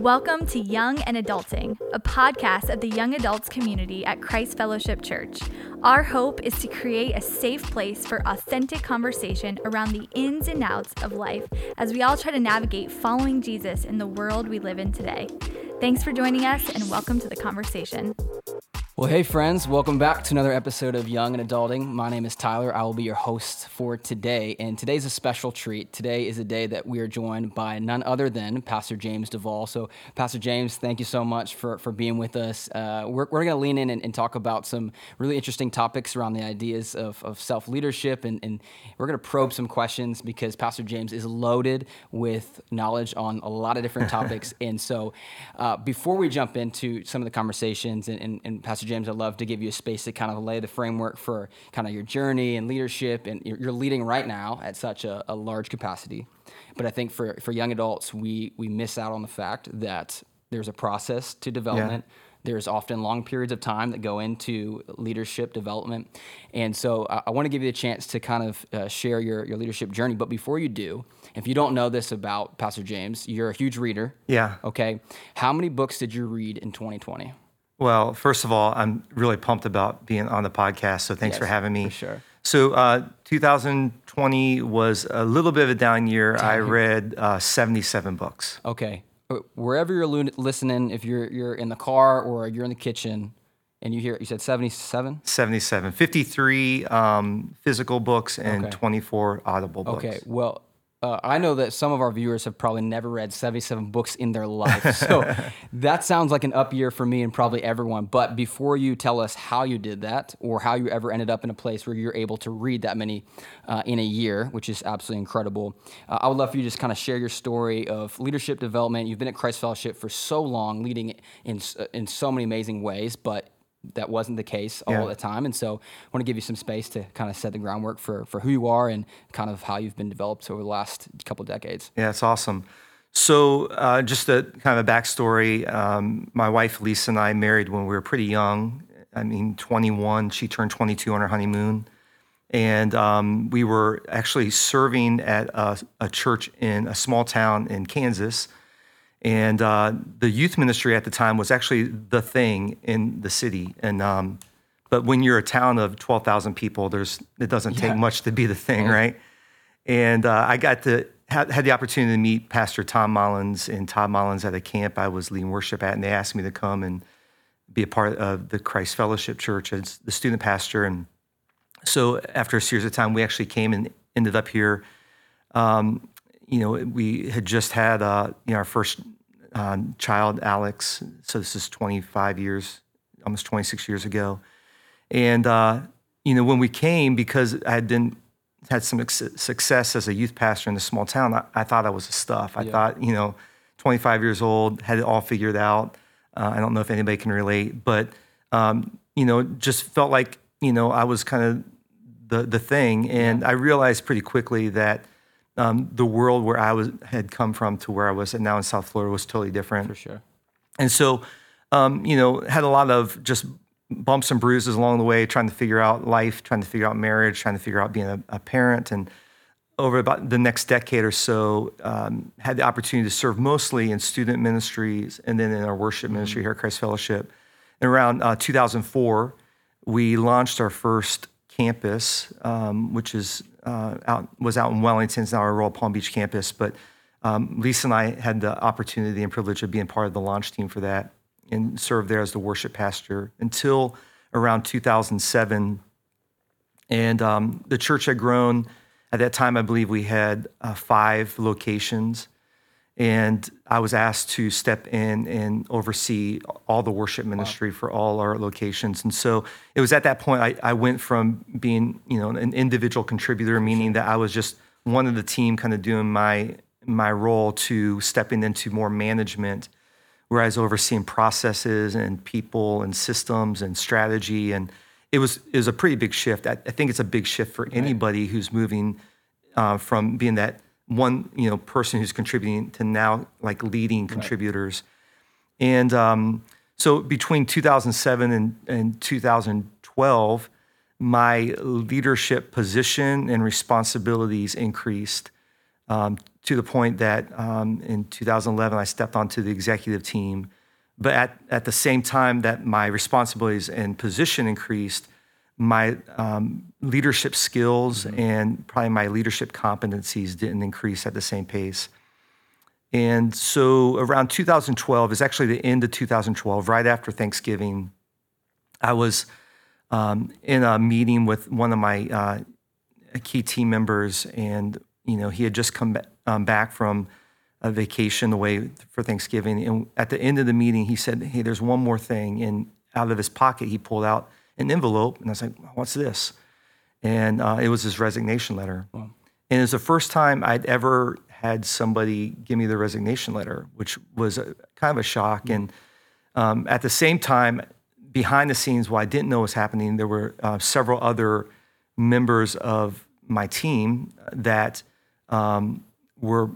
Welcome to Young and Adulting, a podcast of the young adults community at Christ Fellowship Church. Our hope is to create a safe place for authentic conversation around the ins and outs of life as we all try to navigate following Jesus in the world we live in today. Thanks for joining us and welcome to the conversation. Well, hey, friends, welcome back to another episode of Young and Adulting. My name is Tyler. I will be your host for today. And today's a special treat. Today is a day that we are joined by none other than Pastor James Duvall. So, Pastor James, thank you so much for, for being with us. Uh, we're we're going to lean in and, and, talk about some really interesting topics around the ideas of, of self leadership. And, and we're going to probe some questions because Pastor James is loaded with knowledge on a lot of different topics. and so, uh, before we jump into some of the conversations, and, and, and Pastor James, I'd love to give you a space to kind of lay the framework for kind of your journey and leadership. And you're leading right now at such a, a large capacity. But I think for, for young adults, we, we miss out on the fact that there's a process to development. Yeah. There's often long periods of time that go into leadership development. And so I, I want to give you a chance to kind of uh, share your, your leadership journey. But before you do, if you don't know this about Pastor James, you're a huge reader. Yeah. Okay. How many books did you read in 2020? Well, first of all, I'm really pumped about being on the podcast. So thanks yes, for having me. For sure. So uh, 2020 was a little bit of a down year. I read uh, 77 books. Okay. Wherever you're listening, if you're you're in the car or you're in the kitchen, and you hear you said 77 77 53 um, physical books and okay. 24 audible books okay well uh, I know that some of our viewers have probably never read 77 books in their life. So that sounds like an up year for me and probably everyone. But before you tell us how you did that or how you ever ended up in a place where you're able to read that many uh, in a year, which is absolutely incredible, uh, I would love for you to just kind of share your story of leadership development. You've been at Christ Fellowship for so long, leading in, in so many amazing ways, but that wasn't the case all yeah. the time. And so I want to give you some space to kind of set the groundwork for, for who you are and kind of how you've been developed over the last couple of decades. Yeah, it's awesome. So uh, just a kind of a backstory. Um, my wife Lisa and I married when we were pretty young. I mean, 21. She turned 22 on her honeymoon. And um, we were actually serving at a, a church in a small town in Kansas and uh, the youth ministry at the time was actually the thing in the city. And um, but when you're a town of 12,000 people, there's it doesn't yeah. take much to be the thing, right? And uh, I got to had, had the opportunity to meet Pastor Tom Mullins and Todd Mullins at a camp I was leading worship at, and they asked me to come and be a part of the Christ Fellowship Church as the student pastor. And so after a series of time, we actually came and ended up here. Um, you know, we had just had uh, you know our first uh, child, Alex. So this is 25 years, almost 26 years ago. And uh, you know, when we came, because I had been had some success as a youth pastor in a small town, I, I thought I was a stuff. I yeah. thought, you know, 25 years old, had it all figured out. Uh, I don't know if anybody can relate, but um, you know, just felt like you know I was kind of the the thing, and yeah. I realized pretty quickly that um, the world where I was had come from to where I was now in South Florida was totally different. For sure. And so, um, you know, had a lot of just bumps and bruises along the way, trying to figure out life, trying to figure out marriage, trying to figure out being a, a parent. And over about the next decade or so, um, had the opportunity to serve mostly in student ministries and then in our worship mm-hmm. ministry here at Christ Fellowship. And around uh, 2004, we launched our first campus, um, which is uh, out was out in Wellington. It's now our Royal Palm Beach campus. But um, Lisa and I had the opportunity and privilege of being part of the launch team for that and served there as the worship pastor until around 2007. And um, the church had grown. At that time, I believe we had uh, five locations. And I was asked to step in and oversee all the worship ministry wow. for all our locations. And so it was at that point I, I, went from being, you know, an individual contributor, meaning that I was just one of the team kind of doing my my role to stepping into more management, where I was overseeing processes and people and systems and strategy. And it was it was a pretty big shift. I, I think it's a big shift for anybody right. who's moving uh, from being that one you know person who's contributing to now like leading contributors right. and um, so between 2007 and, and 2012 my leadership position and responsibilities increased um, to the point that um, in 2011 I stepped onto the executive team. But at, at the same time that my responsibilities and position increased, my um, leadership skills mm-hmm. and probably my leadership competencies didn't increase at the same pace. And so around 2012 is actually the end of 2012, right after Thanksgiving. I was um, in a meeting with one of my uh, key team members, and you know he had just come um, back from a vacation away for Thanksgiving. And at the end of the meeting, he said, "Hey, there's one more thing." And out of his pocket, he pulled out an envelope, and I was like, "What's this?" And uh, it was his resignation letter. Wow. And it was the first time I'd ever had somebody give me the resignation letter, which was a, kind of a shock. Mm-hmm. And um, at the same time, behind the scenes, while I didn't know what was happening, there were uh, several other members of my team that um, were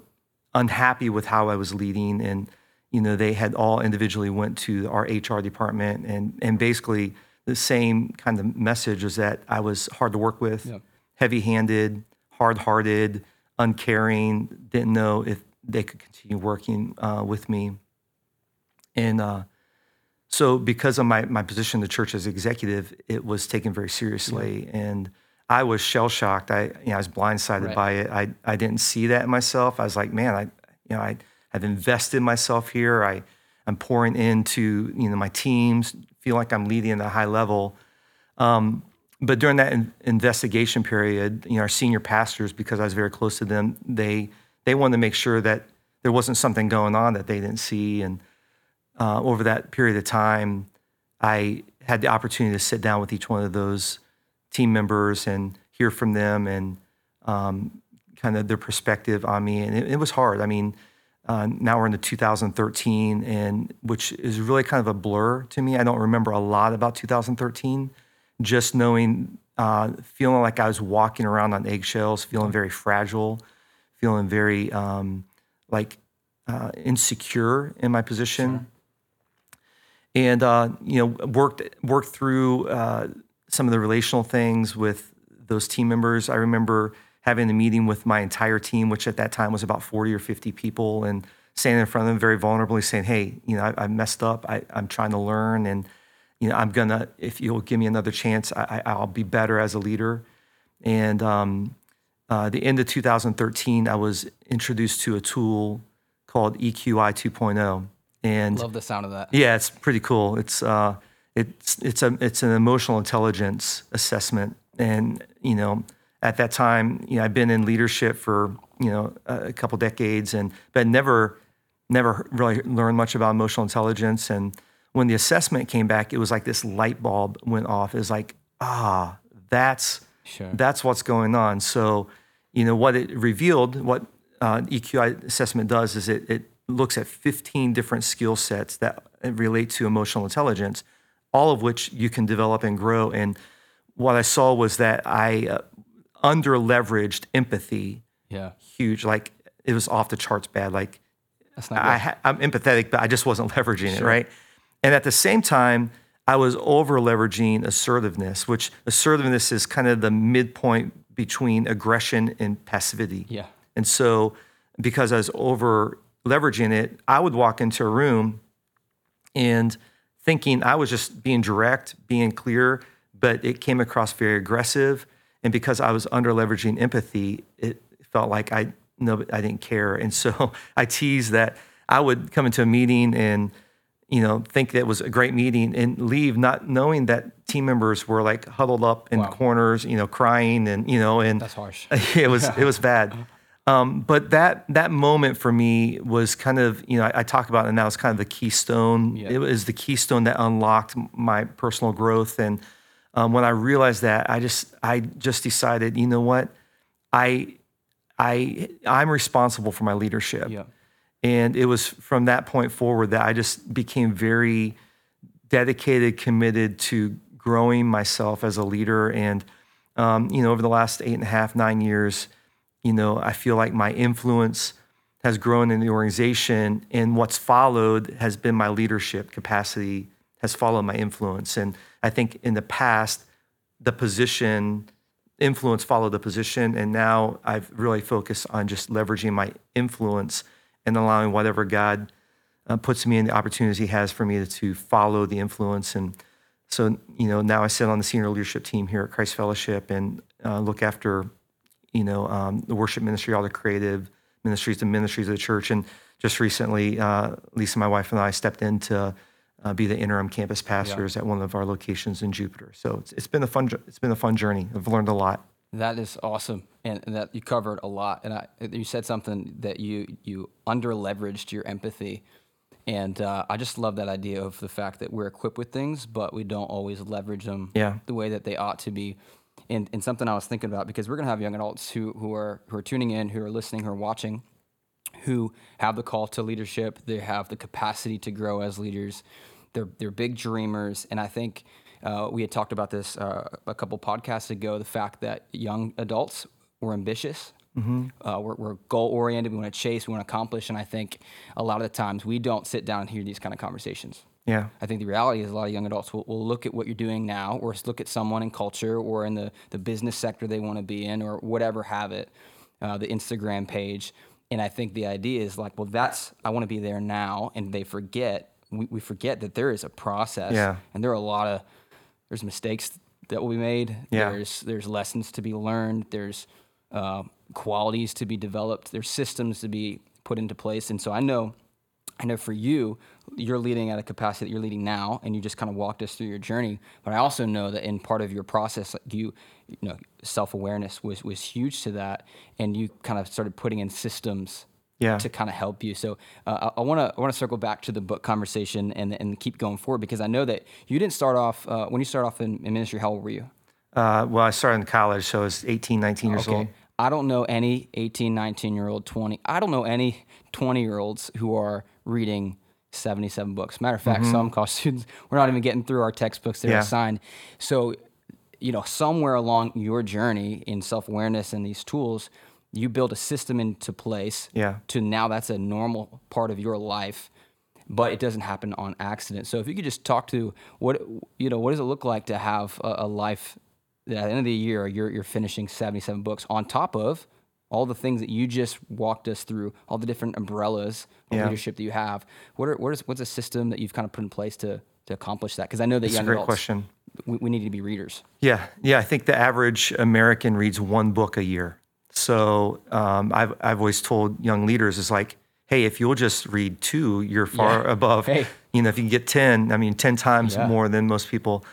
unhappy with how I was leading, and you know they had all individually went to our HR department, and and basically the same kind of message was that I was hard to work with, yep. heavy-handed, hard-hearted, uncaring, didn't know if they could continue working uh, with me, and. Uh, so because of my, my position in the church as executive, it was taken very seriously. Yeah. And I was shell shocked. I, you know, I was blindsided right. by it. I, I didn't see that in myself. I was like, man, I, you know, I have invested myself here. I, I'm pouring into, you know, my teams, feel like I'm leading at a high level. Um, but during that in, investigation period, you know, our senior pastors, because I was very close to them, they, they wanted to make sure that there wasn't something going on that they didn't see. And, uh, over that period of time, I had the opportunity to sit down with each one of those team members and hear from them and um, kind of their perspective on me. And it, it was hard. I mean, uh, now we're into 2013, and which is really kind of a blur to me. I don't remember a lot about 2013. Just knowing, uh, feeling like I was walking around on eggshells, feeling very fragile, feeling very um, like uh, insecure in my position. Sure and uh, you know worked worked through uh, some of the relational things with those team members. I remember having a meeting with my entire team, which at that time was about 40 or 50 people, and standing in front of them very vulnerably, saying, "Hey, you know, I, I messed up. I, am trying to learn, and you know, I'm gonna. If you'll give me another chance, I, will be better as a leader." And um, uh, the end of 2013, I was introduced to a tool called EQI 2.0 and love the sound of that. Yeah, it's pretty cool. It's uh, it's it's a it's an emotional intelligence assessment, and you know, at that time, you know, I've been in leadership for you know a couple decades, and but never never really learned much about emotional intelligence. And when the assessment came back, it was like this light bulb went off. It was like, ah, that's sure. that's what's going on. So, you know, what it revealed, what uh, EQI assessment does is it, it looks at 15 different skill sets that relate to emotional intelligence, all of which you can develop and grow. And what I saw was that I uh, under leveraged empathy. Yeah. Huge. Like it was off the charts bad. Like I, am empathetic, but I just wasn't leveraging sure. it, right? And at the same time, I was over leveraging assertiveness, which assertiveness is kind of the midpoint between aggression and passivity. Yeah. And so because I was over leveraging it, I would walk into a room and thinking I was just being direct, being clear, but it came across very aggressive. And because I was under leveraging empathy, it felt like I no, I didn't care. And so I teased that I would come into a meeting and you know think that it was a great meeting and leave not knowing that team members were like huddled up in wow. corners, you know, crying and you know and that's harsh. it was it was bad. Um, but that that moment for me was kind of you know I, I talk about it now as kind of the keystone. Yeah. It was the keystone that unlocked my personal growth, and um, when I realized that, I just I just decided you know what I I I'm responsible for my leadership, yeah. and it was from that point forward that I just became very dedicated, committed to growing myself as a leader, and um, you know over the last eight and a half nine years you know, I feel like my influence has grown in the organization, and what's followed has been my leadership capacity has followed my influence. And I think in the past, the position influence followed the position, and now I've really focused on just leveraging my influence and allowing whatever God uh, puts me in the opportunities He has for me to, follow the influence. And so, you know, now I sit on the senior leadership team here at Christ Fellowship and uh, look after, you know, um, the worship ministry, all the creative ministries, the ministries of the church, and just recently, uh, Lisa, my wife, and I stepped in to uh, be the interim campus pastors yeah. at one of our locations in Jupiter. So it's, it's been a fun it's been a fun journey. I've learned a lot. That is awesome, and, and that you covered a lot. And I, you said something that you you under leveraged your empathy, and uh, I just love that idea of the fact that we're equipped with things, but we don't always leverage them yeah. the way that they ought to be. And, and something I was thinking about because we're gonna have young adults who who are who are tuning in, who are listening, who are watching, who have the call to leadership. They have the capacity to grow as leaders they're they're big dreamers, and I think uh, we had talked about this uh, a couple podcasts ago. The fact that young adults were ambitious, mm-hmm. uh, we're, we're goal oriented. We want to chase, we want to accomplish, and I think a lot of the times we don't sit down and hear these kind of conversations. Yeah. I think the reality is a lot of young adults will, will look at what you're doing now, or look at someone in culture or in the, the business sector they want to be in, or whatever have it, uh, the Instagram page. And I think the idea is like, well, that's, I want to be there now. And they forget we, we forget that there is a process yeah. and there are a lot of there's mistakes that will be made yeah. there's there's lessons to be learned there's uh, qualities to be developed there's systems to be put into place and so i know i know for you you're leading at a capacity that you're leading now and you just kind of walked us through your journey but i also know that in part of your process you you know self-awareness was was huge to that and you kind of started putting in systems yeah. to kind of help you. So uh, I want to I want to circle back to the book conversation and and keep going forward because I know that you didn't start off uh, when you started off in, in, ministry. How old were you? Uh, well, I started in college, so I was 18, 19 years okay. old. I don't know any 18, 19 year old, 20. I don't know any 20 year olds who are reading 77 books. Matter of fact, mm-hmm. some college students, we're not even getting through our textbooks they're yeah. assigned. So, you know, somewhere along your journey in self awareness and these tools, you build a system into place yeah. to now that's a normal part of your life but it doesn't happen on accident so if you could just talk to what you know what does it look like to have a, a life that at the end of the year you're, you're finishing 77 books on top of all the things that you just walked us through all the different umbrellas of yeah. leadership that you have what are what is what's a system that you've kind of put in place to to accomplish that because i know that That's young a great adults, question we, we need to be readers yeah yeah i think the average american reads one book a year so um, I've I've always told young leaders is like, hey, if you'll just read two, you're far yeah. above. Hey. You know, if you can get ten, I mean, ten times yeah. more than most people.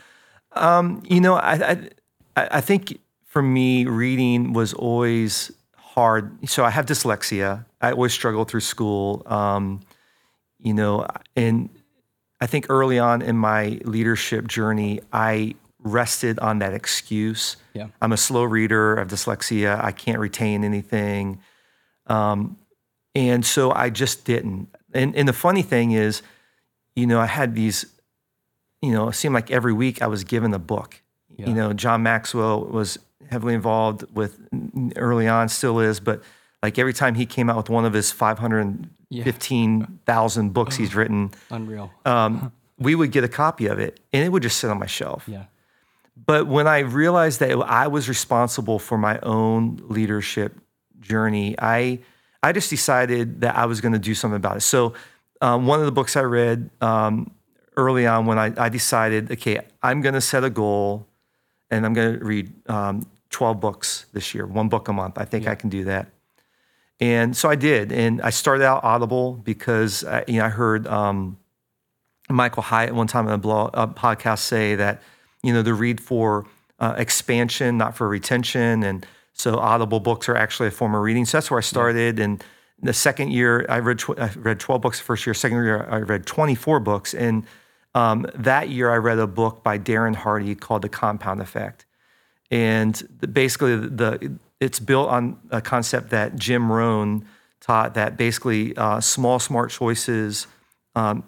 Um, you know, I, I I think for me, reading was always hard. So I have dyslexia. I always struggled through school. Um, you know, and I think early on in my leadership journey, I rested on that excuse. Yeah. I'm a slow reader, I have dyslexia, I can't retain anything. Um, and so I just didn't. And, and the funny thing is, you know, I had these, you know, it seemed like every week I was given a book. Yeah. You know, John Maxwell was heavily involved with early on, still is, but like every time he came out with one of his 515,000 yeah. books he's written, unreal. Um, we would get a copy of it and it would just sit on my shelf. Yeah. But when I realized that I was responsible for my own leadership journey, I I just decided that I was going to do something about it. So um, one of the books I read um, early on when I, I decided, okay, I'm going to set a goal, and I'm going to read um, 12 books this year, one book a month. I think yeah. I can do that. And so I did, and I started out Audible because I, you know I heard um, Michael Hyatt one time on a, blog, a podcast say that you know, the read for uh, expansion, not for retention. And so Audible books are actually a form of reading. So that's where I started. And the second year, I read tw- I read 12 books the first year. Second year, I read 24 books. And um, that year, I read a book by Darren Hardy called The Compound Effect. And basically, the, it's built on a concept that Jim Rohn taught that basically uh, small, smart choices um,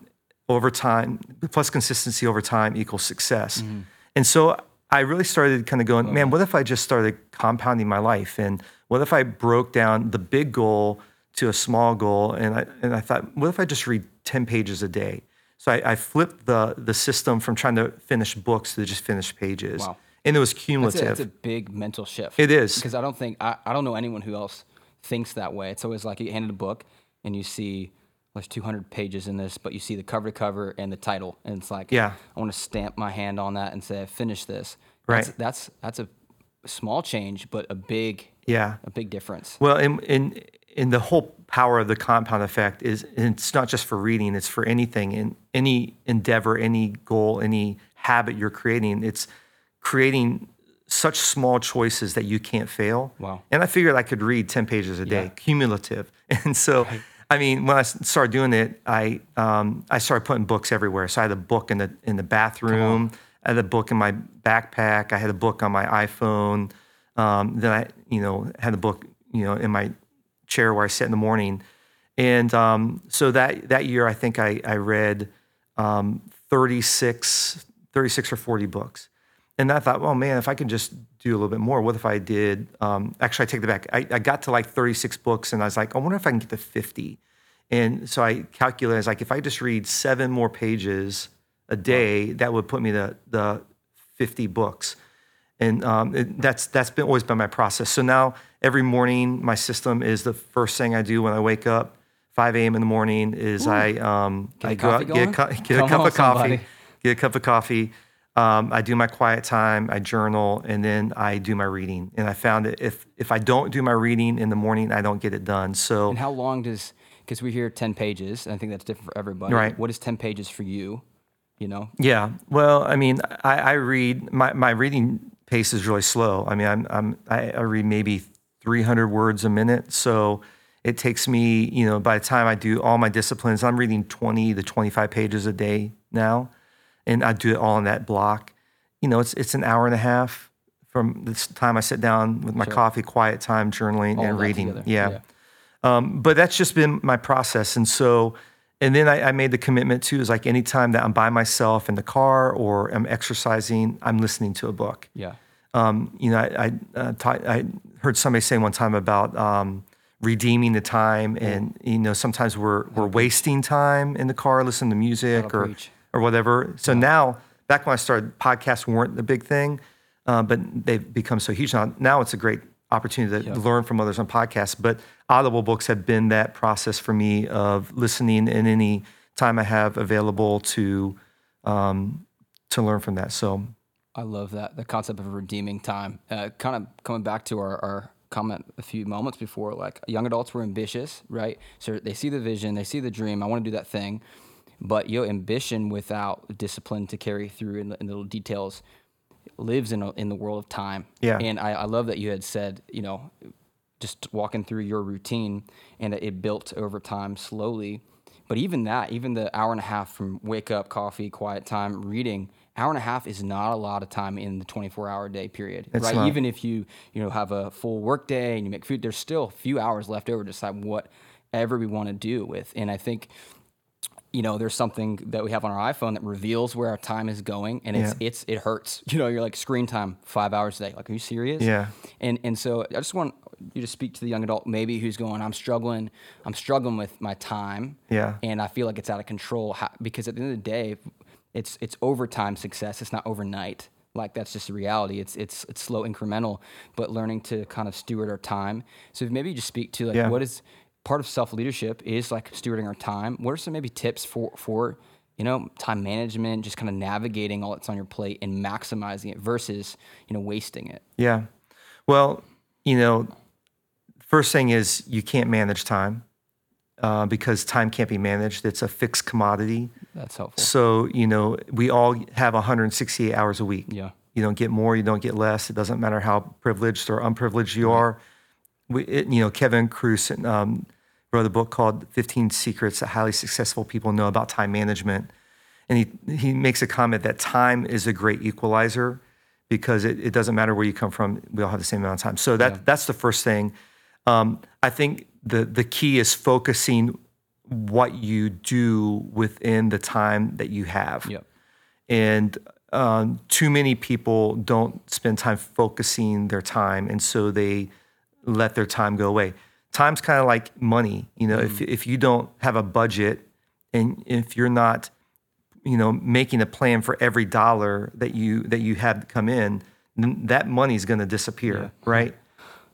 over time, plus consistency over time equals success. Mm-hmm. And so I really started kind of going, man, what if I just started compounding my life? And what if I broke down the big goal to a small goal? And I, and I thought, what if I just read 10 pages a day? So I, I flipped the, the system from trying to finish books to just finish pages. Wow. And it was a, cumulative. that's a big mental shift. It is. because I don't think I, I don't know anyone who else thinks that way. It's always like you handed a book and you see there's 200 pages in this, but you see the cover to cover and the title, and it's like, Yeah. I want to stamp my hand on that and say I finished this. Right. That's that's, that's a small change, but a big yeah. a big difference. Well, in, in in the whole power of the compound effect is and it's not just for reading; it's for anything in any endeavor, any goal, any habit you're creating. It's creating such small choices that you can't fail. Wow. And I figured I could read ten pages a day, Yeah. cumulative. And so, I mean, when I started doing it, I um, I started putting books everywhere. So I had a book in the in the bathroom. I had a book in my backpack. I had a book on my iPhone. Um, then I, you know, had a book, you know, in my chair where I sit in the morning. And um, so that that year, I think I, I read um, 36, 36 or 40 books. And I thought, well, man, if I can just do a little bit more, what if I did? Um, actually, I take the back. I, I got to like 36 books and I was like, I wonder if I can get to 50. And so I calculated, I was like, if I just read seven more pages a day, that would put me to the 50 books and um, it, that's that's been always been my process. So now every morning, my system is the first thing I do when I wake up. 5 a.m. in the morning is I um, I go out, get a, cu- get a cup of coffee, get a cup of coffee. Um, I do my quiet time, I journal, and then I do my reading. And I found that if if I don't do my reading in the morning, I don't get it done. So And how long does because we hear 10 pages, and I think that's different for everybody. Right. What is 10 pages for you? You know, Yeah. Well, I mean, I, I read my, my reading pace is really slow. I mean, I'm, I'm I, I read maybe 300 words a minute. So it takes me, you know, by the time I do all my disciplines, I'm reading 20 to 25 pages a day now, and I do it all in that block. You know, it's it's an hour and a half from the time I sit down with my coffee, quiet time, journaling all and reading. together. yeah. Um, but that's just been my process. And so, and then I, I made the commitment too is like anytime that I'm by myself in the car or I'm exercising, I'm listening to a book. yeah. Um, you know, I, I, uh, ta- I heard somebody say one time about um, redeeming the time, and you know, sometimes we're we're wasting time in the car listening to music That'll or preach. Or whatever. So now, back when I started, podcasts weren't the big thing, uh, but they've become so huge now. Now it's a great opportunity to learn from others on podcasts. But Audible books have been that process for me of listening in any time I have available to um, to learn from that. So I love that the concept of redeeming time. Uh, kind of coming back to our, our comment a few moments before, like young adults were ambitious, right? So they see the vision, they see the dream. I want to do that thing, but your ambition without discipline to carry through in the, in the little details lives in a, in the world of time. Yeah. And I, I love that you had said, you know, just walking through your routine and that it built over time slowly. But even that, even the hour and a half from wake up, coffee, quiet time, reading, hour and a half is not a lot of time in the 24 hour day period, It's right? not. Even if you, you know, have a full work day and you make food, there's still a few hours left over to decide whatever we want to do with. And I think, you know, there's something that we have on our iPhone that reveals where our time is going, and it's Yeah. it's it hurts. You know, you're like screen time five hours a day. Like, are you serious? Yeah. And and so I just want you to speak to the young adult maybe who's going, I'm struggling, I'm struggling with my time. Yeah. And I feel like it's out of control How, because at the end of the day, it's it's overtime success. It's not overnight. Like that's just the reality. It's it's it's slow incremental, but learning to kind of steward our time. So maybe you just speak to like Yeah. what is part of self leadership is like stewarding our time. What are some maybe tips for for you know time management, just kind of navigating all that's on your plate and maximizing it versus you know wasting it. Yeah. Well, you know, first thing is you can't manage time uh, because time can't be managed. It's a fixed commodity. That's helpful. So, you know, we all have 168 hours a week. Yeah. You don't get more, you don't get less. It doesn't matter how privileged or unprivileged you are. We, it, you know, Kevin Kruse um, wrote a book called 15 Secrets that highly successful people know about time management. And he, he makes a comment that time is a great equalizer because it, it doesn't matter where you come from, we all have the same amount of time. So that, that's the first thing. Um, I think the, the key is focusing what you do within the time that you have. Yep. And um, too many people don't spend time focusing their time, and so they let their time go away. Time's kind of like money, you know. If if you don't have a budget, and if you're not, you know, making a plan for every dollar that you that you have to come in, then that money's going to disappear, right?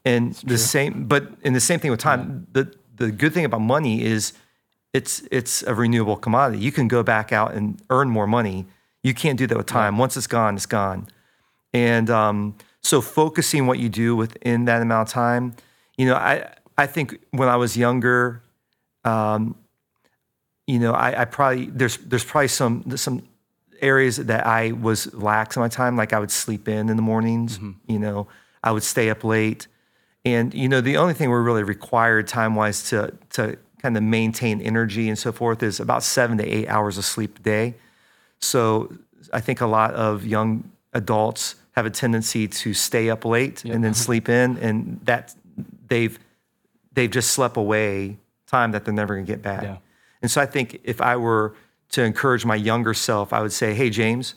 And the same, but in the same thing with time, the the good thing about money is it's it's a renewable commodity. You can go back out and earn more money. You can't do that with time. Once it's gone, it's gone. And um, so focusing what you do within that amount of time, you know, I I think when I was younger, um, you know, I, I probably there's there's probably some some areas that I was lax in my time. Like I would sleep in in the mornings. You know, I would stay up late, and you know, the only thing we're really required time wise to to kind of maintain energy and so forth is about seven to eight hours of sleep a day. So I think a lot of young adults have a tendency to stay up late and then sleep in, and that they've they've just slept away time that they're never going to get back. Yeah. And so I think if I were to encourage my younger self, I would say, "Hey, James,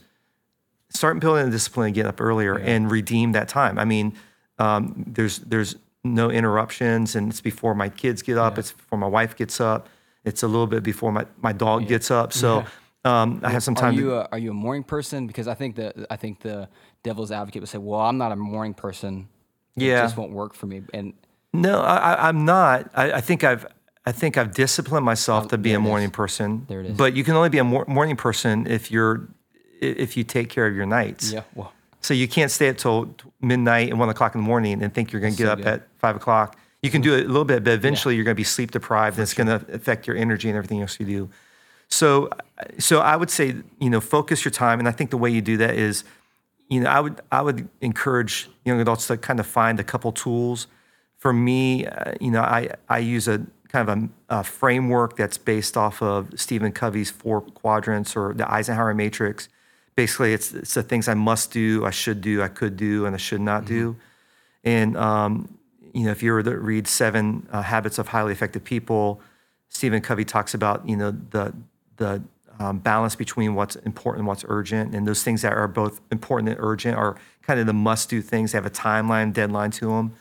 start building the discipline and get up earlier and redeem that time." I mean, um, there's there's no interruptions, and it's before my kids get up. It's before my wife gets up. It's a little bit before my, my dog gets up. So um, I have some time. Are you to, a, are you a morning person? Because I think that I think the devil's advocate would say, "Well, I'm not a morning person. It Yeah. just won't work for me." And No, I, I'm not. I, I think I've I think I've disciplined myself oh, to be a it is. morning person. There it is. But you can only be a mor- morning person if you're if you take care of your nights. yeah, well, So you can't stay up till midnight and one o'clock in the morning and think you're going to get so up good. at five o'clock. You can do it a little bit, but eventually you're going to be sleep deprived, and it's going to affect your energy and everything else you do. So, so I would say, you know, focus your time, and I think the way you do that is, you know, I would I would encourage young adults to kind of find a couple tools. For me, uh, you know, I I use a kind of a, a framework that's based off of Stephen Covey's four quadrants or the Eisenhower matrix. Basically, it's it's the things I must do, I should do, I could do, and I should not do. And um, you know, if you were to read Seven uh, Habits of Highly Effective People, Stephen Covey talks about you know the the um, balance between what's important and what's urgent, and those things that are both important and urgent are kind of the must-do things. They have a timeline, deadline to them.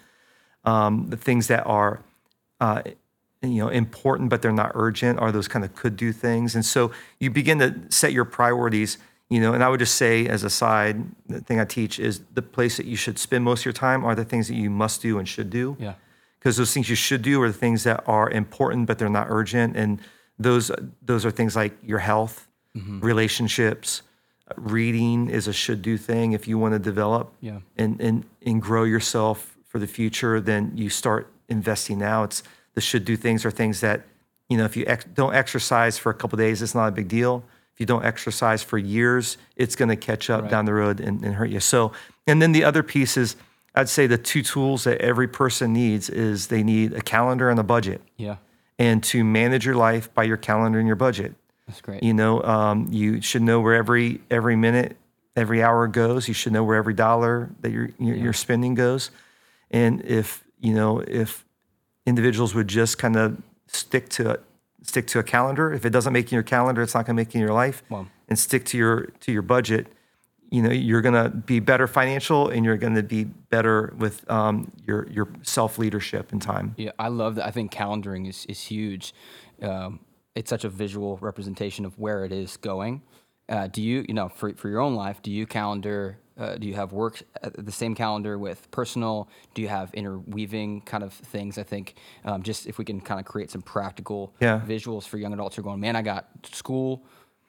Um, the things that are uh, you know important but they're not urgent are those kind of could do things. And so you begin to set your priorities you know and i would just say as a side the thing i teach is the place that you should spend most of your time are the things that you must do and should do. Yeah, because those things you should do are the things that are important but they're not urgent. And those those are things like your health mm-hmm. relationships reading is a should do thing. If you want to develop Yeah. and, and and grow yourself for the future then you start investing now. It's the should do things are things that you know if you ex- don't exercise for a couple days it's not a big deal. If you don't exercise for years it's going to catch up down the road and, and hurt you. So and then the other piece is i'd say the two tools that every person needs is they need a calendar and a budget. Yeah. And to manage your life by your calendar and your budget That's great. you know, um, you should know where every every minute, every hour goes. You should know where every dollar that you're you're, you're spending goes. And if you know if individuals would just kind of stick to stick to a calendar. If it doesn't make in your calendar, it's not going to make in your life. Wow. And stick to your to your budget. You know, you're going to be better financial, and you're going to be better with um, your your self leadership and time. Yeah, I love that. I think calendaring is, is huge. Um, it's such a visual representation of where it is going. Uh, do you, you know, for, for your own life, do you calendar, uh, do you have work at the same calendar with personal? Do you have interweaving kind of things? I think um, just if we can kind of create some practical Yeah. visuals for young adults who are going, man, I got school,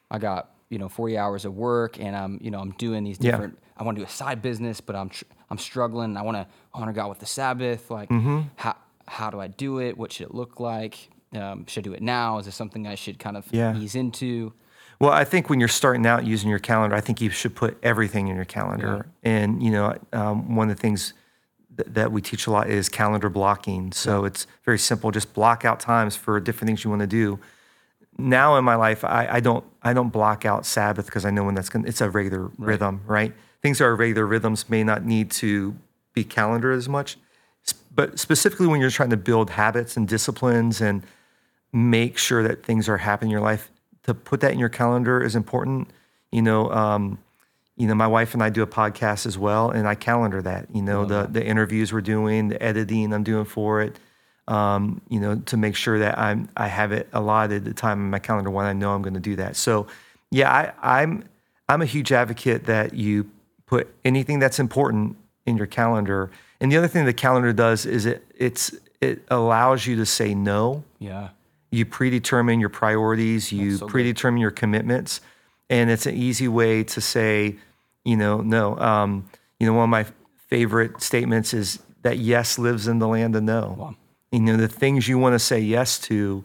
I got, you know, 40 hours of work and I'm, you know, I'm doing these Yeah. different I want to do a side business, but I'm tr- I'm struggling. I want to honor God with the Sabbath. Like, Mm-hmm. how how do I do it? What should it look like? Um, should I do it now? Is this something I should kind of Yeah. ease into? Well, I think when you're starting out using your calendar, I think you should put everything in your calendar. And you know, um, one of the things th- that we teach a lot is calendar blocking. So it's very simple. Just block out times for different things you want to do. Now in my life, I, I don't I don't block out Sabbath because I know when that's going. to It's a regular rhythm, right? Things that are regular rhythms may not need to be calendared as much, but specifically when you're trying to build habits and disciplines and make sure that things are happening in your life. To put that in your calendar is important. You know, um, you know, my wife and I do a podcast as well, and I calendar that. You know, the the interviews we're doing, the editing I'm doing for it. Um, you know, to make sure that I'm I have it allotted the time in my calendar when I know I'm going to do that. So, yeah, I, I'm I'm a huge advocate that you put anything that's important in your calendar. And the other thing the calendar does is it it's it allows you to say no. Yeah. You predetermine your priorities, you so good. predetermine your commitments, and it's an easy way to say, you know, no. Um, you know, one of my favorite statements is that yes lives in the land of no. Wow. You know, the things you want to say yes to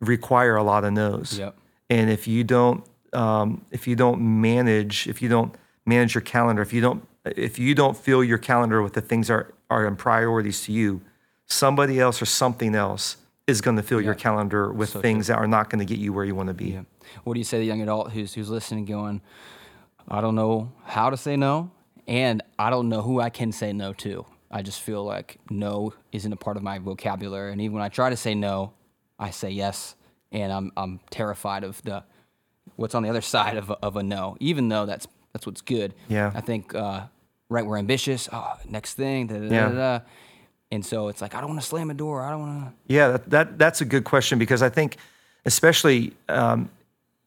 require a lot of no's. Yep. And if you don't, um, if you don't manage, if you don't manage your calendar, if you don't, if you don't fill your calendar with the things that are are in priorities to you, somebody else or something else is going to fill your calendar with things that are not going to get you where you want to be. Yeah. What do you say to the young adult who's who's listening, going, I don't know how to say no, and I don't know who I can say no to. I just feel like no isn't a part of my vocabulary, and even when I try to say no, I say yes, and I'm I'm terrified of the what's on the other side of a, of a no. Even though that's that's what's good. Yeah. I think uh, right we're ambitious. Oh, next thing. Da, da, da, Yeah. da, da. And so it's like I don't want to slam a door. I don't want to. Yeah, that, that that's a good question because I think, especially, um,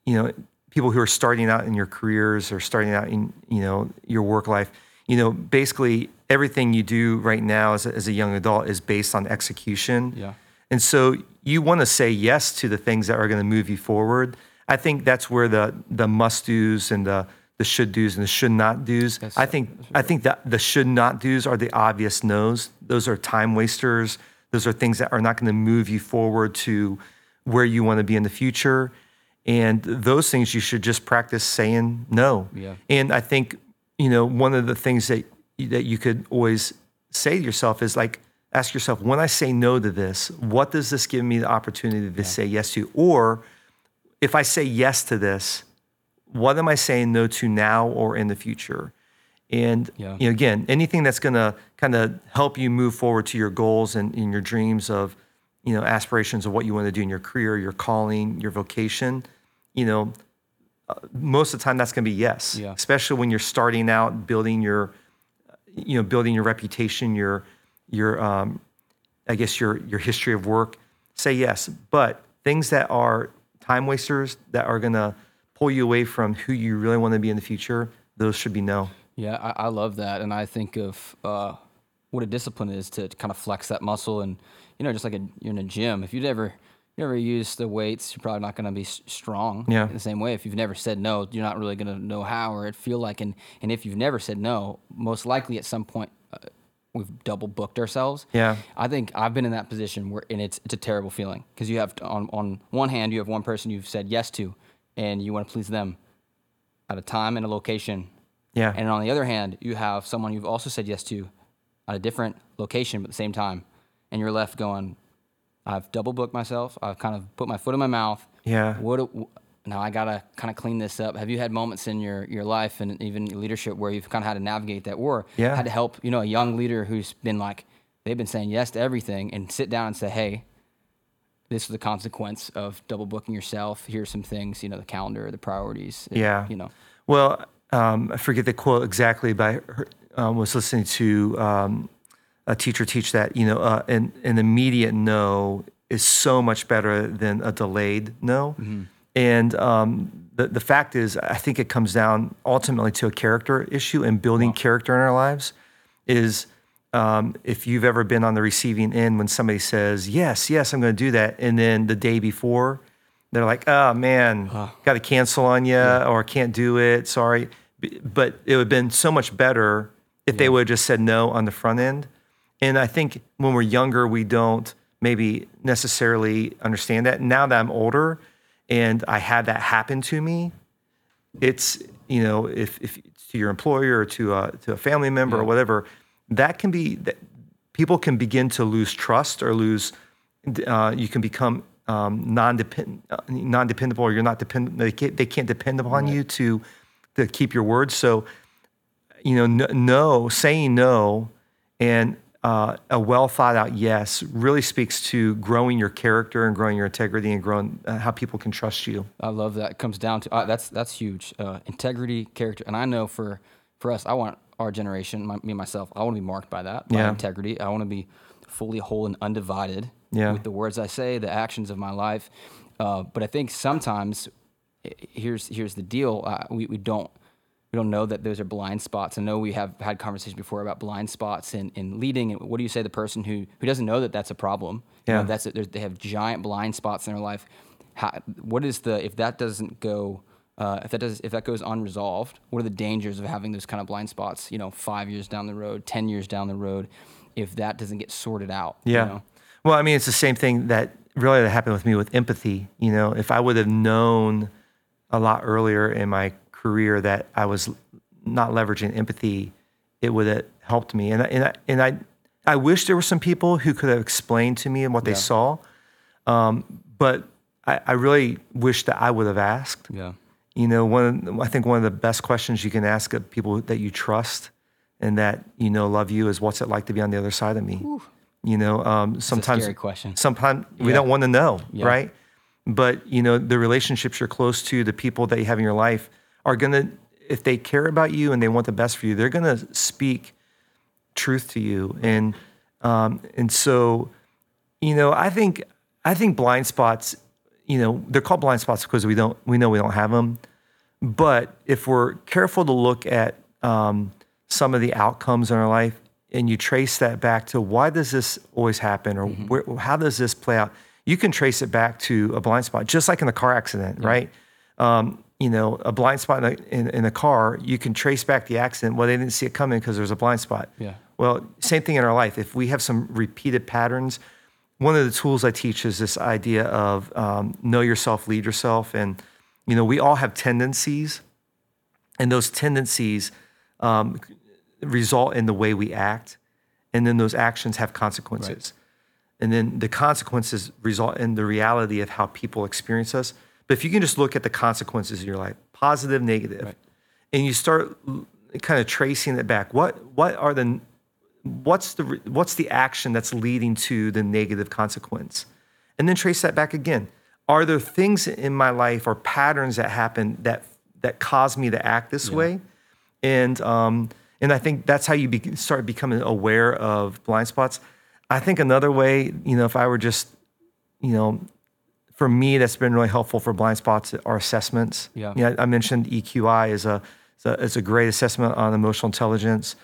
you know, people who are starting out in your careers or starting out in you know your work life, you know, basically everything you do right now as a, as a young adult is based on execution. Yeah. And so you want to say yes to the things that are going to move you forward. I think that's where the the must dos and the the should dos and the should not dos. I think I think that the should not dos are the obvious no's. Those are time wasters. Those are things that are not going to move you forward to where you want to be in the future. And those things you should just practice saying no. Yeah. And I think you know one of the things that that you could always say to yourself is like ask yourself when I say no to this, what does this give me the opportunity to say yes to? Or if I say yes to this, what am I saying no to now or in the future? And Yeah. you know, again, anything that's going to kind of help you move forward to your goals and in your dreams of, you know, aspirations of what you want to do in your career, your calling, your vocation, you know, uh, most of the time that's going to be yes. Yeah. Especially when you're starting out building your, you know, building your reputation, your, your, um, I guess your your history of work. Say yes, but things that are time wasters that are going to pull you away from who you really want to be in the future, those should be no. Yeah, I, I love that, and I think of uh, what a discipline is to kind of flex that muscle, and you know, just like a, you're in a gym. If you never, you never use the weights, you're probably not going to be strong. Yeah. In the same way, if you've never said no, you're not really going to know how or it feel like. And and if you've never said no, most likely at some point. Uh, We've double booked ourselves. Yeah. I think I've been in that position where, and it's it's a terrible feeling because you have on on one hand you have one person you've said yes to, and you want to please them, at a time and a location, Yeah. and on the other hand, you have someone you've also said yes to at a different location but at the same time. And you're left going, I've double booked myself. I've kind of put my foot in my mouth. Yeah. What now I gotta kind of clean this up. Have you had moments in your, your life and even your leadership where you've kind of had to navigate that or Yeah. had to help, you know, a young leader who's been like, they've been saying yes to everything and sit down and say, hey, this is the consequence of double booking yourself. Here's some things, you know, the calendar, the priorities. Yeah. You know, Well, um, I forget the quote exactly, but I um, was listening to um, a teacher teach that you know uh, an, an immediate no is so much better than a delayed no. And um, the the fact is, I think it comes down ultimately to a character issue and building character in our lives. Is um, if you've ever been on the receiving end when somebody says yes, yes, I'm going to do that, and then the day before they're like, oh man, got to cancel on you or can't do it. Sorry. But it would have been so much better if they would have just said no on the front end. And I think when we're younger, we don't maybe necessarily understand that. Now that I'm older and I had that happen to me, it's, you know, if, if it's to your employer or to a, to a family member or whatever, that can be, that people can begin to lose trust or lose, uh, you can become um, non-depend, uh, non-dependable or you're not dependent, they can't, they can't depend upon you to, to keep your word. So, you know, no, no saying no and uh, a well thought out yes really speaks to growing your character and growing your integrity and growing uh, how people can trust you. I love that. It comes down to uh, that's that's huge. Uh, integrity, character, and I know for for us, I want our generation, my, me myself, I want to be marked by that, by Yeah. integrity. I want to be fully whole and undivided Yeah. with the words I say, the actions of my life. Uh, but I think sometimes, here's here's the deal: uh, we we don't we don't know that those are blind spots. I know we have had conversations before about blind spots in, in leading. And what do you say to the person who, who doesn't know that that's a problem? You Yeah. know, that's they have giant blind spots in their life. How, what is the if that doesn't go uh, if that does if that goes unresolved? What are the dangers of having those kind of blind spots? You know, five years down the road, ten years down the road, if that doesn't get sorted out. you Yeah. know? Well, I mean, it's the same thing that really that happened with me with empathy. You know, if I would have known a lot earlier in my career that I was not leveraging empathy, it would have helped me. And I- and I, and I I wish there were some people who could have explained to me and what they Yeah. saw, um, but I, I really wish that I would have asked. Yeah. You know, one I think one of the best questions you can ask of people that you trust and that you know love you is, "What's it like to be on the other side of me?" You know, um, sometimes scary question. Sometimes we don't want to know, Yeah. right? But you know, the relationships you're close to, the people that you have in your life, are gonna, if they care about you and they want the best for you, they're gonna speak truth to you, and um, and so, you know, I think I think blind spots, you know, they're called blind spots because we don't we know we don't have them, but if we're careful to look at um, some of the outcomes in our life and you trace that back to why does this always happen or where, how does this play out, you can trace it back to a blind spot, just like in a car accident, right? Um, you know, a blind spot in a, in, in a car, you can trace back the accident. Well, they didn't see it coming because there's a blind spot. Yeah. Well, same thing in our life. If we have some repeated patterns, one of the tools I teach is this idea of um, know yourself, lead yourself, and you know we all have tendencies, and those tendencies um, result in the way we act, and then those actions have consequences, and then the consequences result in the reality of how people experience us. But if you can just look at the consequences in your life, positive, negative, and you start kind of tracing it back, what what are the what's the what's the action that's leading to the negative consequence? And then trace that back again. Are there things in my life or patterns that happen that that cause me to act this way? And um and i think that's how you be, start becoming aware of blind spots. I think another way you know if i were just you know for me that's been really helpful for blind spots are assessments Yeah. yeah i mentioned EQ-i is a is a, a great assessment on emotional intelligence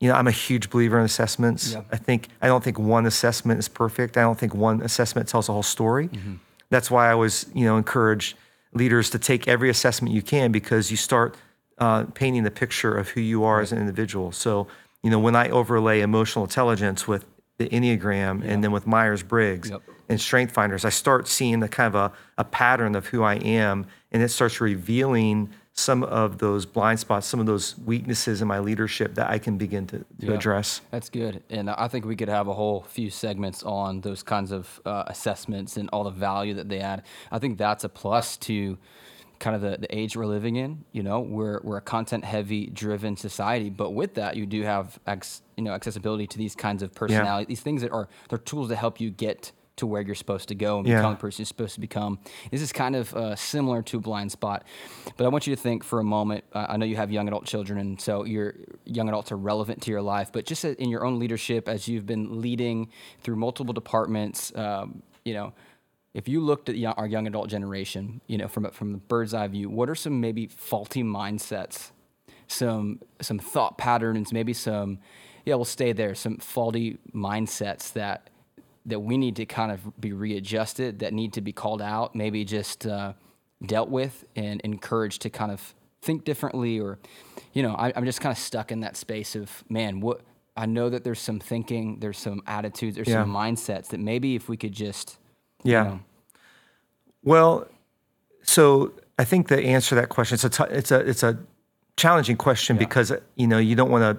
you know, I'm a huge believer in assessments. Yeah. I think I don't think one assessment is perfect. I don't think one assessment tells the whole story. Mm-hmm. That's why I always, you know, encourage leaders to take every assessment you can because you start uh, painting the picture of who you are as an individual. So, you know, when I overlay emotional intelligence with the Enneagram and then with Myers Briggs Yep. and Strength Finders, I start seeing the kind of a, a pattern of who I am, and it starts revealing some of those blind spots, some of those weaknesses in my leadership that I can begin to, to Yeah. address. That's good. And I think we could have a whole few segments on those kinds of uh, assessments and all the value that they add. I think that's a plus to kind of the, the age we're living in. You know, we're, we're a content heavy driven society, but with that, you do have ex, you know, accessibility to these kinds of personality, these things that are, they're tools that help you get to where you're supposed to go and Yeah. become the person you're supposed to become. This is kind of uh, similar to a blind spot, but I want you to think for a moment. Uh, I know you have young adult children, and so your young adults are relevant to your life. But just in your own leadership, as you've been leading through multiple departments, um, you know, if you looked at our young adult generation, you know, from a- from the bird's eye view, what are some maybe faulty mindsets, some some thought patterns, maybe some, yeah, we'll stay there, some faulty mindsets that that we need to kind of be readjusted, that need to be called out, maybe just uh, dealt with and encouraged to kind of think differently, or, you know, I, I'm just kind of stuck in that space of man, what I know that there's some thinking, there's some attitudes, there's some mindsets that maybe if we could just, Yeah. know. Well, so I think the answer to that question it's a t- it's a it's a challenging question because you know you don't want to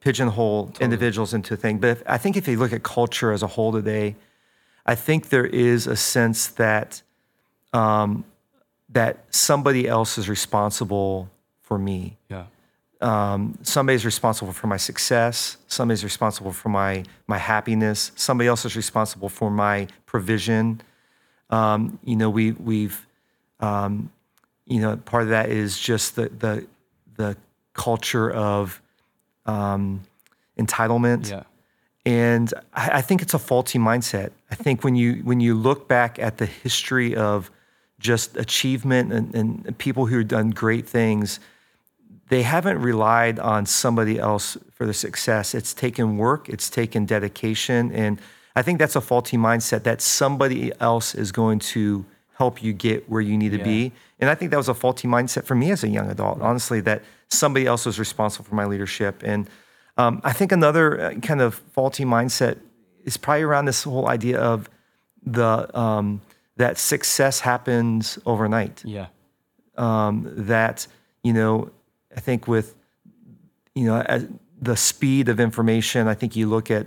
pigeonhole individuals into a thing. But if, I think if you look at culture as a whole today, I think there is a sense that um, that somebody else is responsible for me. yeah, Um, somebody's responsible for my success. Somebody's responsible for my my happiness. Somebody else is responsible for my provision. Um, you know, we we've um, you know part of that is just the the the culture of um, entitlement. yeah, And I, I think it's a faulty mindset. I think when you when you look back at the history of just achievement and, and people who have done great things, they haven't relied on somebody else for the success. It's taken work, it's taken dedication. And I think that's a faulty mindset that somebody else is going to help you get where you need to Yeah. be. And I think that was a faulty mindset for me as a young adult, honestly, that somebody else was responsible for my leadership. And um, I think another uh, kind of faulty mindset is probably around this whole idea of the um, that success happens overnight Yeah. that you know i think with you know the speed of information i think you look at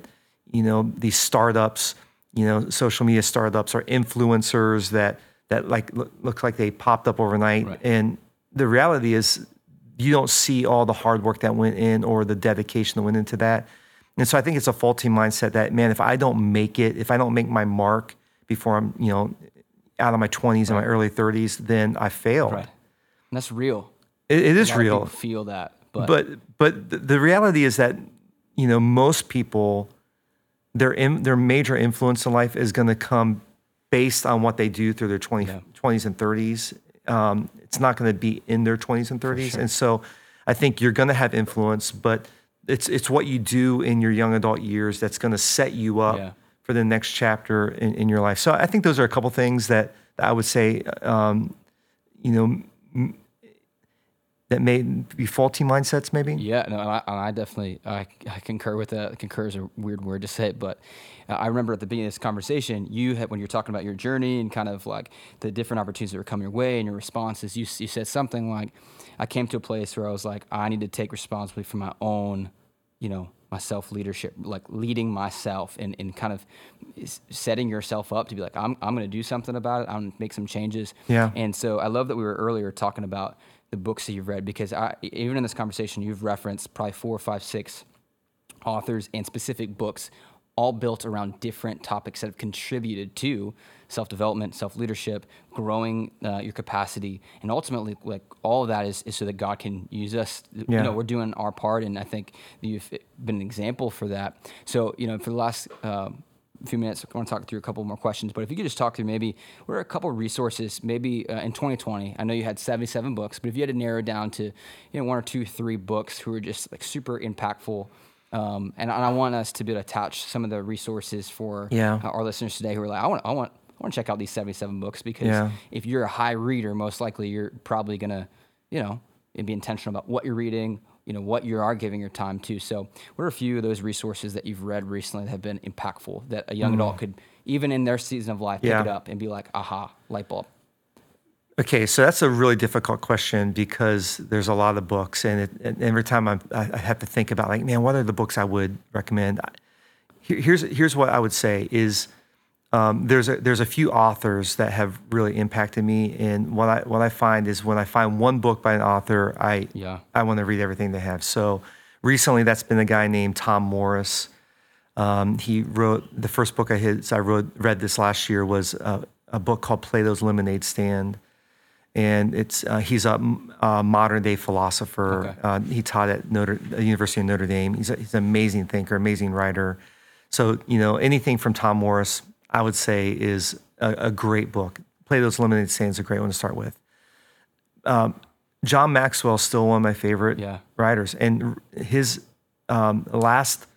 you know these startups you know social media startups or influencers that that like look, look like they popped up overnight Right. and the reality is you don't see all the hard work that went in or the dedication that went into that and so i think it's a faulty mindset that man if i don't make it if i don't make my mark before i'm you know out of my 20s and my early 30s then i failed Right. And that's real. it, it is A lot of real feel that, but, but but th- the reality is that you know most people their in, their major influence in life is going to come based on what they do through their 20, 20s and 30s um, it's not going to be in their 20s and 30s and so i think you're going to have influence but it's it's what you do in your young adult years that's going to set you up Yeah. for the next chapter in, in your life. So i think those are a couple things that, that i would say um, you know m- that may be faulty mindsets maybe Yeah, no, and I, and I definitely I, I concur with that. Concur is a weird word to say, but uh, I remember at the beginning of this conversation, you had when you were talking about your journey and kind of like the different opportunities that were coming your way and your responses. You you said something like, "I came to a place where I was like, I need to take responsibility for my own, you know, my self leadership, like leading myself and, and kind of setting yourself up to be like, I'm I'm going to do something about it. I'm going to make some changes. Yeah. And so I love that we were earlier talking about the books that you've read because I, even in this conversation, you've referenced probably four or five six authors and specific books, all built around different topics that have contributed to self development, self leadership, growing uh, your capacity, and ultimately, like all of that is, is so that God can use us. You know, we're doing our part, and I think you've been an example for that. So, you know, for the last um few minutes, I want to talk through a couple more questions. But if you could just talk through maybe what are a couple resources, maybe uh, in 2020. I know you had 77 books, but if you had to narrow down to you know one or two, three books who are just like super impactful. Um, and, and I want us to be able to attach some of the resources for Yeah. uh, our listeners today who are like, I want, I want, I want to check out these 77 books because Yeah. if you're a high reader, most likely you're probably gonna, you know, be intentional about what you're reading, you know, what you are giving your time to. So, what are a few of those resources that you've read recently that have been impactful that a young adult could, even in their season of life, pick Mm. It up and be like, aha, light bulb. Okay, so that's a really difficult question because there's a lot of books, and, it, and every time I'm, I I have to think about like, man, what are the books I would recommend? Here, here's here's what I would say is um, there's a there's a few authors that have really impacted me, and what I what I find is when I find one book by an author, I Yeah. I want to read everything they have. So recently, that's been a guy named Tom Morris. Um, he wrote the first book I hit, I wrote read this last year was a, a book called Plato's Lemonade Stand, and it's uh, he's a, a modern day philosopher. Okay. Uh, he taught at Notre the University of Notre Dame. He's, a, he's an amazing thinker, amazing writer. So you know anything from Tom Morris, I would say is a, a great book. Plato's Lemonade Stand is a great one to start with. Um, John Maxwell is still one of my favorite Yeah. writers, and his um, last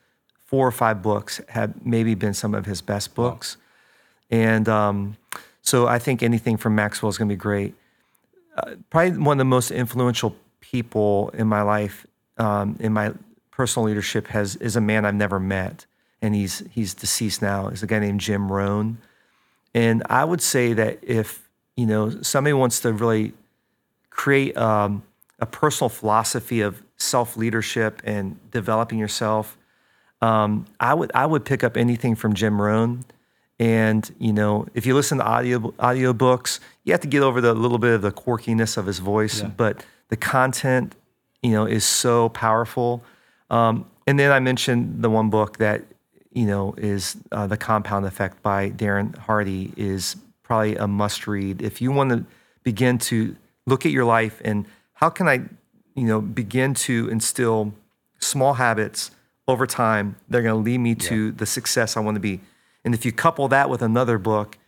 four or five books have maybe been some of his best books. And um, so I think anything from Maxwell is going to be great. Uh, probably one of the most influential people in my life, um, in my personal leadership, has is a man I've never met, and he's he's deceased now. He's a guy named Jim Rohn. And I would say that if you know somebody wants to really create um, a personal philosophy of self leadership and developing yourself, um, I would I would pick up anything from Jim Rohn. And you know, if you listen to audio audio books, you have to get over the little bit of the quirkiness of his voice, but the content, you know, is so powerful. Um, and then I mentioned the one book that you know is uh, the Compound Effect by Darren Hardy is probably a must read if you want to begin to look at your life and how can I, you know, begin to instill small habits over time they are going to lead me to the success I want to be. And if you couple that with another book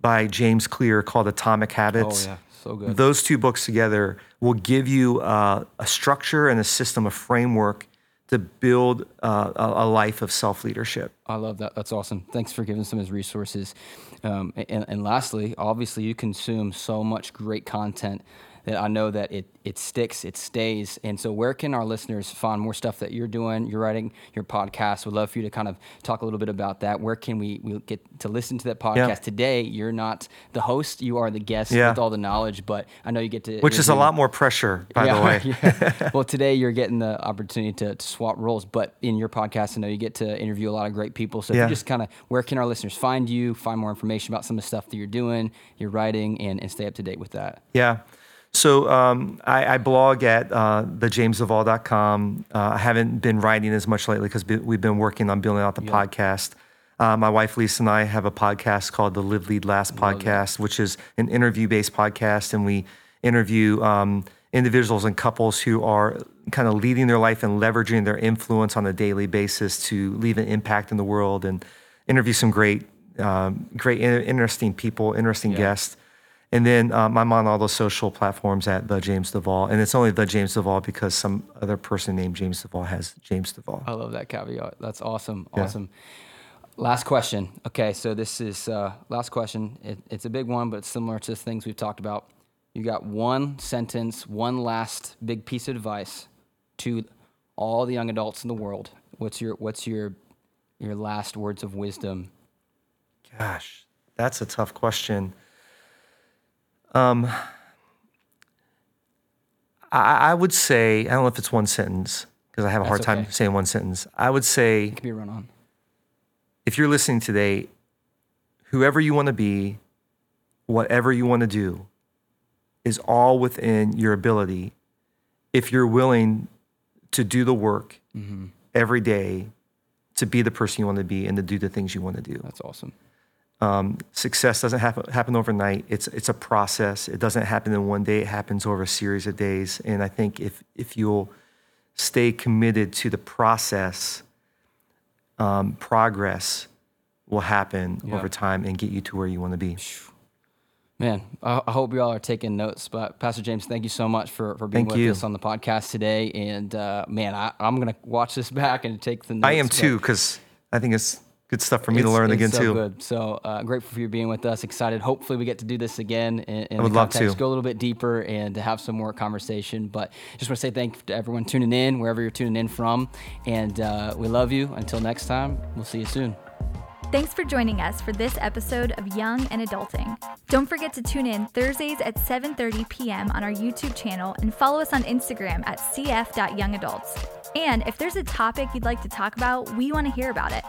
by James Clear called Atomic Habits, Oh, yeah. So good. Those two books together will give you uh, a structure and a system, a framework to build uh, a, life of self leadership. I love that. That's awesome. Thanks for giving some of his resources. Um, and, and lastly, obviously, you consume so much great content that I know that it it sticks, it stays. And so, where can our listeners find more stuff that you're doing? You're writing your podcast. We'd love for you to kind of talk a little bit about that. Where can we, we get to listen to that podcast Yeah. today? You're not the host; you are the guest Yeah. with all the knowledge. But I know you get to, Which is a lot more pressure, by the way. yeah. Well, today you're getting the opportunity to, to swap roles, but in your podcast, I know you get to interview a lot of great people. So, just kind of, where can our listeners find you, find more information about some of the stuff that you're doing, you're writing, and, and stay up to date with that? Yeah. So um, I, I blog at uh, thejamesduvall.com. Uh, I haven't been writing as much lately because we've been working on building out the podcast. Uh, my wife Lisa and I have a podcast called the Live Lead Last podcast, which is an interview-based podcast, and we interview um, individuals and couples who are kind of leading their life and leveraging their influence on a daily basis to leave an impact in the world, and interview some great, um, great, interesting people, interesting guests. And then um, I'm on all those social platforms at the James Duvall, and it's only the James Duvall because some other person named James Duvall has James Duvall. I love that caveat. That's awesome. Yeah. Awesome. Last question. Okay, so this is uh, last question. It, it's a big one, but it's similar to things we've talked about. You got one sentence, one last big piece of advice to all the young adults in the world. What's your What's your your last words of wisdom? Gosh, that's a tough question. Um, I, I would say I don't know if it's one sentence because I have a hard time okay. saying one sentence. I would say It could be run on. if you're listening today, whoever you want to be, whatever you want to do, is all within your ability if you're willing to do the work every day to be the person you want to be and to do the things you want to do. That's awesome. Um, success doesn't happen, happen overnight. It's, it's a process. It doesn't happen in one day. It happens over a series of days. And I think if, if you'll stay committed to the process, um, progress will happen Yeah. over time and get you to where you want to be. Man, I, I hope you all are taking notes. But Pastor James, thank you so much for, for being Thank with you. us on the podcast today. And uh, man, I, I'm gonna watch this back and take the. Notes, I am too, because I think it's good stuff for me to learn it's again so too. Good. So uh, grateful for you being with us. Excited. Hopefully we get to do this again. And, and I would love to. Go a little bit deeper and to have some more conversation. But just want to say thank you to everyone tuning in wherever you're tuning in from. And uh, we love you. Until next time, we'll see you soon. Thanks for joining us for this episode of Young and Adulting. Don't forget to tune in Thursdays at 7:30 p.m. on our YouTube channel and follow us on Instagram at cf.youngadults. And if there's a topic you'd like to talk about, we want to hear about it.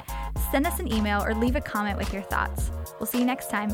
Send us an email or leave a comment with your thoughts. We'll see you next time.